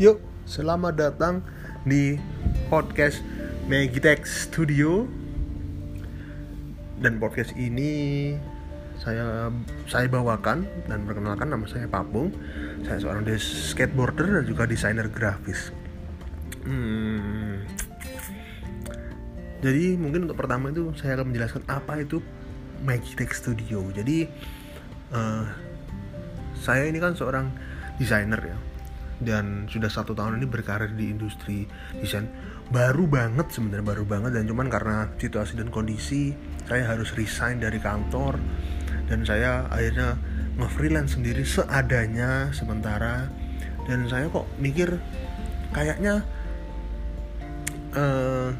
Yuk, selamat datang di podcast Megitech Studio. Dan podcast ini saya saya bawakan dan perkenalkan nama saya Papung. Saya seorang skateboarder dan juga desainer grafis. Hmm. Jadi mungkin untuk pertama itu saya akan menjelaskan apa itu Magitech Studio. Jadi uh, saya ini kan seorang desainer ya dan sudah satu tahun ini berkarir di industri desain. Baru banget sebenarnya baru banget dan cuman karena situasi dan kondisi saya harus resign dari kantor dan saya akhirnya nge-freelance sendiri seadanya sementara. Dan saya kok mikir kayaknya uh,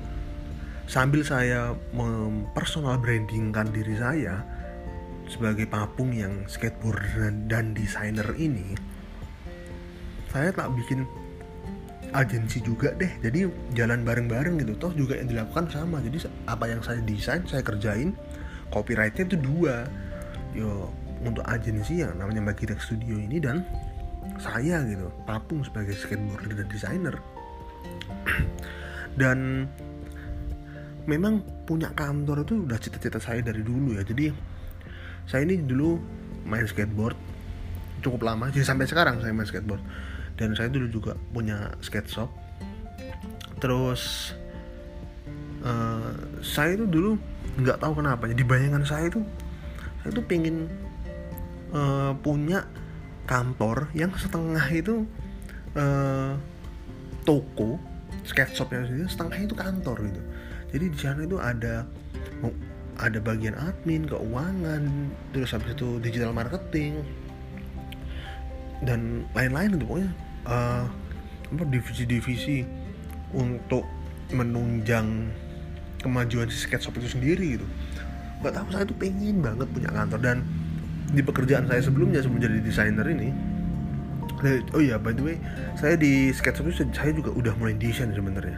sambil saya mempersonal brandingkan diri saya sebagai papung yang skateboarder dan desainer ini saya tak bikin agensi juga deh. Jadi jalan bareng-bareng gitu. Toh juga yang dilakukan sama. Jadi apa yang saya desain saya kerjain copyrightnya itu dua. Yo untuk agensi yang namanya Magitek Studio ini dan saya gitu. Papung sebagai skateboarder dan desainer. Dan memang punya kantor itu udah cita-cita saya dari dulu ya. Jadi saya ini dulu main skateboard cukup lama jadi sampai sekarang saya main skateboard dan saya dulu juga punya skate shop. Terus uh, saya itu dulu nggak tahu kenapa di bayangan saya itu saya itu pengen uh, punya kantor yang setengah itu uh, toko skate shopnya sendiri setengah itu kantor gitu. Jadi di sana itu ada ada bagian admin keuangan terus habis itu digital marketing dan lain-lain itu pokoknya uh, divisi-divisi untuk menunjang kemajuan si skate shop itu sendiri gitu. Gak tahu saya tuh pengen banget punya kantor. Dan di pekerjaan saya sebelumnya sebelum jadi desainer ini oh iya by the way saya di skate shop itu saya juga udah mulai desain sebenarnya.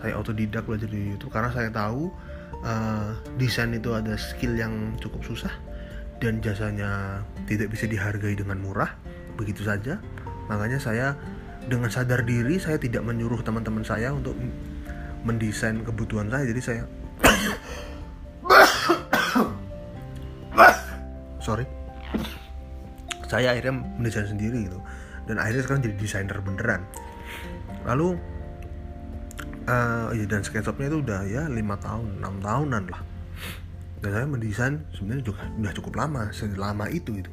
Saya autodidak belajar di YouTube karena saya tahu uh, desain itu ada skill yang cukup susah dan jasanya tidak bisa dihargai dengan murah begitu saja makanya saya dengan sadar diri saya tidak menyuruh teman-teman saya untuk mendesain kebutuhan saya. Jadi saya sorry. Saya akhirnya mendesain sendiri gitu. Dan akhirnya sekarang jadi desainer beneran. Lalu uh, ya dan sketchupnya itu udah ya lima tahun enam tahunan lah. Dan saya mendesain sebenarnya juga udah cukup lama selama itu itu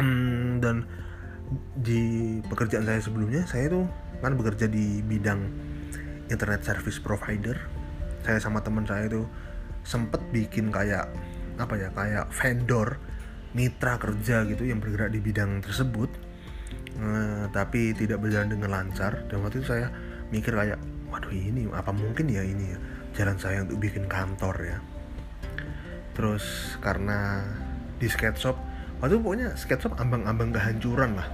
hmm, dan di pekerjaan saya sebelumnya saya tuh kan bekerja di bidang internet service provider. Saya sama teman saya itu sempet bikin kayak apa ya kayak vendor mitra kerja gitu yang bergerak di bidang tersebut. Uh, tapi tidak berjalan dengan lancar. Dan waktu itu saya mikir kayak waduh ini apa mungkin ya ini ya jalan saya untuk bikin kantor ya? Terus karena di skate shop waktu itu pokoknya skate shop ambang-ambang kehancuran lah.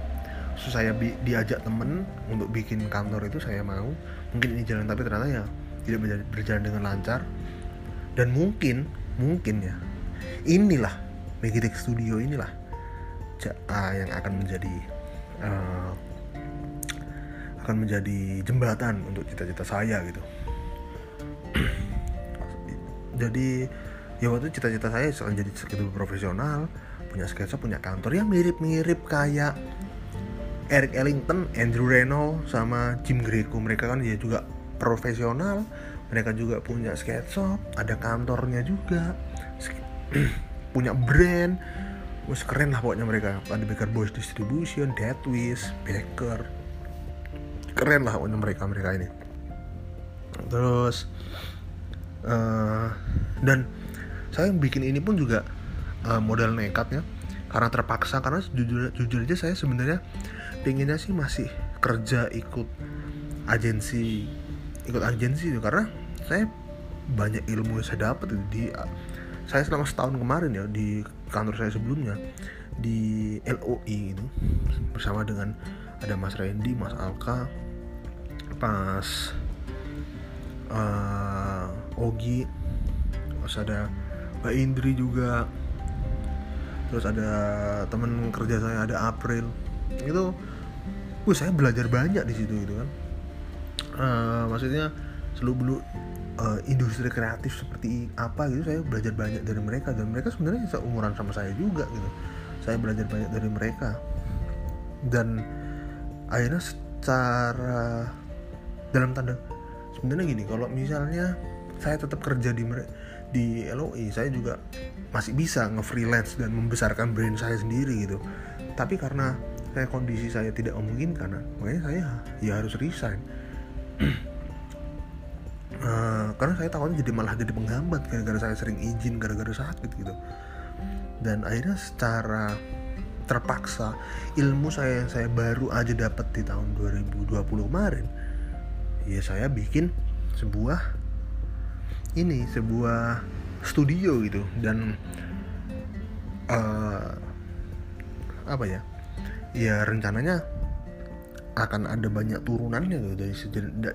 So saya diajak temen untuk bikin kantor itu saya mau. Mungkin ini jalan tapi ternyata ya tidak berjalan dengan lancar. Dan mungkin mungkin ya inilah Megitech Studio inilah yang akan menjadi uh, akan menjadi jembatan untuk cita-cita saya gitu. Jadi ya waktu cita-cita saya selain jadi skateboard profesional punya sketsa punya kantor yang mirip-mirip kayak Eric Ellington, Andrew Reynolds sama Jim Greco. Mereka kan ya juga profesional mereka juga punya shop ada kantornya juga. Punya brand. Wes keren lah pokoknya mereka. Ada Baker Boys Distribution, Deadwish, Baker. Keren lah pokoknya mereka mereka ini. Terus uh, dan saya bikin ini pun juga uh, modal nekatnya karena terpaksa karena jujur jujur aja saya sebenarnya pinginnya sih masih kerja ikut agensi ikut agensi itu. Karena saya banyak ilmu yang saya dapat di saya selama setahun kemarin ya di kantor saya sebelumnya di LOI itu bersama dengan ada Mas Randy, Mas Alka, pas uh, Ogi, terus ada Mbak Indri juga, terus ada temen kerja saya ada April, itu wah saya belajar banyak di situ gitu kan. Uh, maksudnya seluruh uh, industri kreatif seperti apa gitu saya belajar banyak dari mereka. Dan mereka sebenarnya seumuran sama saya juga gitu. Saya belajar banyak dari mereka. Dan akhirnya secara dalam tanda sebenarnya gini kalau misalnya saya tetap kerja di di LOE saya juga masih bisa nge-freelance dan membesarkan brand saya sendiri gitu. Tapi karena saya kondisi saya tidak memungkinkan makanya saya ya harus resign. Uh, karena saya takutnya jadi malah jadi penghambat gara-gara saya sering izin gara-gara sakit gitu. Dan akhirnya secara terpaksa ilmu saya yang saya baru aja dapat di tahun 2020 kemarin ya saya bikin sebuah ini sebuah studio gitu. Dan uh, apa ya? Ya rencananya akan ada banyak turunannya gitu. Dari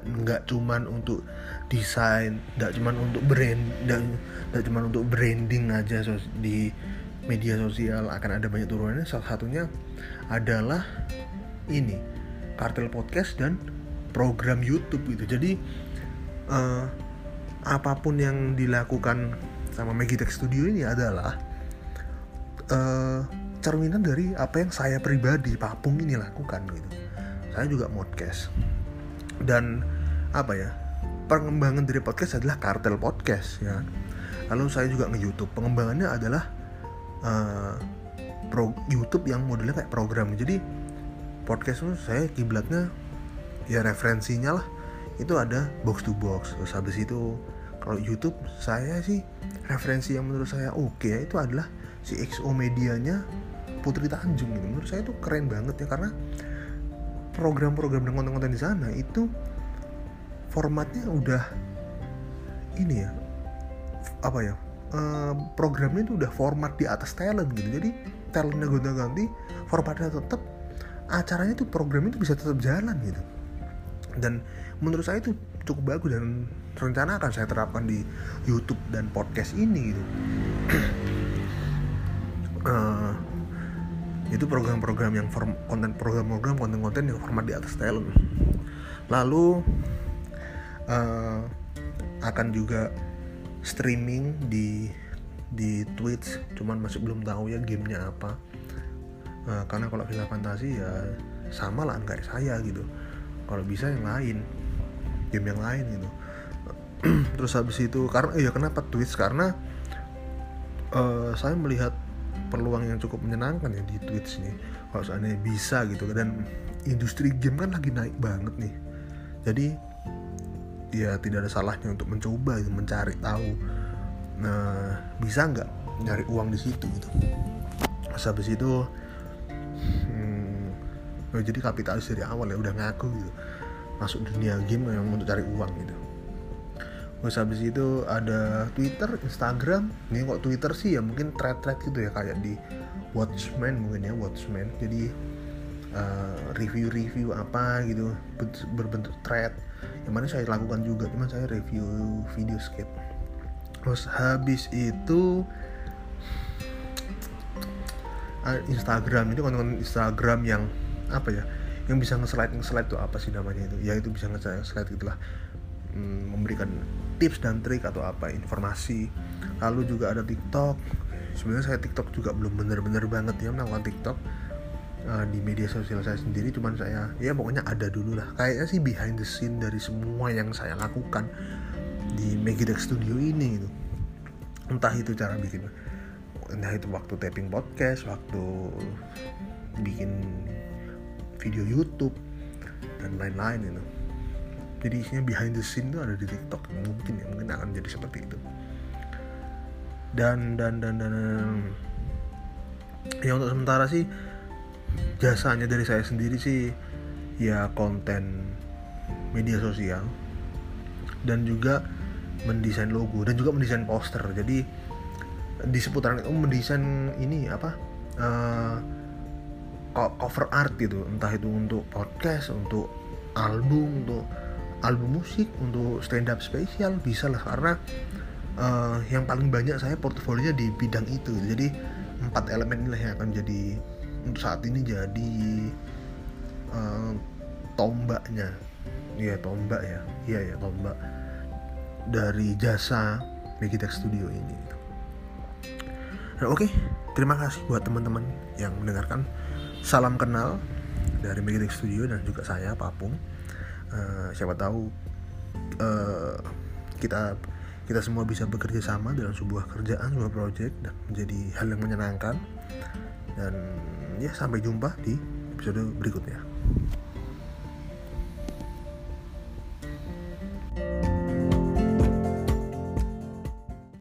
nggak cuman untuk desain nggak cuman untuk brand dan nggak cuman untuk branding aja di media sosial. Akan ada banyak turunannya. Salah satunya adalah ini kartel podcast dan program YouTube gitu. Jadi uh, apa pun yang dilakukan sama Magitech Studio ini adalah uh, cerminan dari apa yang saya pribadi Papung ini lakukan gitu. Saya juga podcast. Dan apa ya pengembangan dari podcast adalah kartel podcast ya. Lalu saya juga nge YouTube pengembangannya adalah uh, pro YouTube yang modelnya kayak program. Jadi podcast saya kiblatnya ya referensinya lah itu ada box to box. Terus habis itu kalau YouTube saya sih referensi yang menurut saya oke okay, itu adalah si XO medianya Putri Tanjung gitu. menurut saya itu keren banget ya karena program-program dan konten-konten di sana itu formatnya udah ini ya apa ya uh, programnya itu udah format di atas talent gitu. Jadi talentnya gonta-ganti formatnya tetap acaranya itu programnya itu bisa tetap jalan gitu dan menurut saya itu cukup bagus dan rencana akan saya terapkan di YouTube dan podcast ini gitu. Uh, itu program-program yang form, konten program-program konten-konten yang format di atas talent. Lalu uh, akan juga streaming di di Twitch. Cuman masih belum tahu ya gamenya apa. Uh, karena kalau film fantasi ya sama lah kayak saya gitu kalau bisa yang lain. Game yang lain gitu. Terus habis itu karena ya kenapa Twitch karena uh, saya melihat peluang yang cukup menyenangkan ya di Twitch nih kalau seandainya bisa gitu. Dan industri game kan lagi naik banget nih. Jadi ya tidak ada salahnya untuk mencoba gitu, mencari tahu nah bisa nggak nyari uang di situ gitu. Terus habis itu hmm, oh, jadi kapitalis dari awal ya udah ngaku gitu. Masuk dunia game yang untuk cari uang gitu. Terus habis itu ada Twitter, Instagram. Ini kok Twitter sih ya mungkin thread-thread gitu ya kayak di Watchmen mungkin ya Watchmen. Jadi uh, review-review apa gitu berbentuk thread. Yang mana saya lakukan juga cuman saya review video skate terus habis itu ah, Instagram. Itu konten Instagram yang apa ya yang bisa nge-slide nge-slide tuh apa sih namanya itu? Ya itu bisa nge-slide gitulah. Hmm, memberikan tips dan trik atau apa informasi. Lalu juga ada TikTok. Sebenarnya saya TikTok juga belum bener-bener banget ya melakukan TikTok. Uh, di media sosial saya sendiri cuman saya ya pokoknya ada dulu lah. Kayaknya sih behind the scene dari semua yang saya lakukan di Megidex Studio ini gitu. Entah itu cara bikin entah itu waktu taping podcast waktu bikin video YouTube dan lain-lain itu jadi isinya behind the scene itu ada di TikTok mungkin ya mungkin akan jadi seperti itu. Dan dan dan dan, dan ya untuk sementara sih jasanya dari saya sendiri sih ya konten media sosial dan juga mendesain logo dan juga mendesain poster. Jadi di seputaran itu mendesain ini apa uh, cover art gitu. Entah itu untuk podcast untuk album untuk album musik untuk stand up spesial bisa lah. Karena uh, yang paling banyak saya portofolionya di bidang itu. Jadi empat elemen inilah yang akan jadi untuk saat ini jadi uh, tombaknya. Iya tombak ya. Iya ya tombak. Dari jasa Megitech Studio ini. Nah, oke. Okay, terima kasih buat teman-teman yang mendengarkan salam kenal dari Megitech Studio dan juga saya Papung uh, siapa tahu uh, kita kita semua bisa bekerja sama dalam sebuah kerjaan, sebuah project dan menjadi hal yang menyenangkan. Dan ya sampai jumpa di episode berikutnya.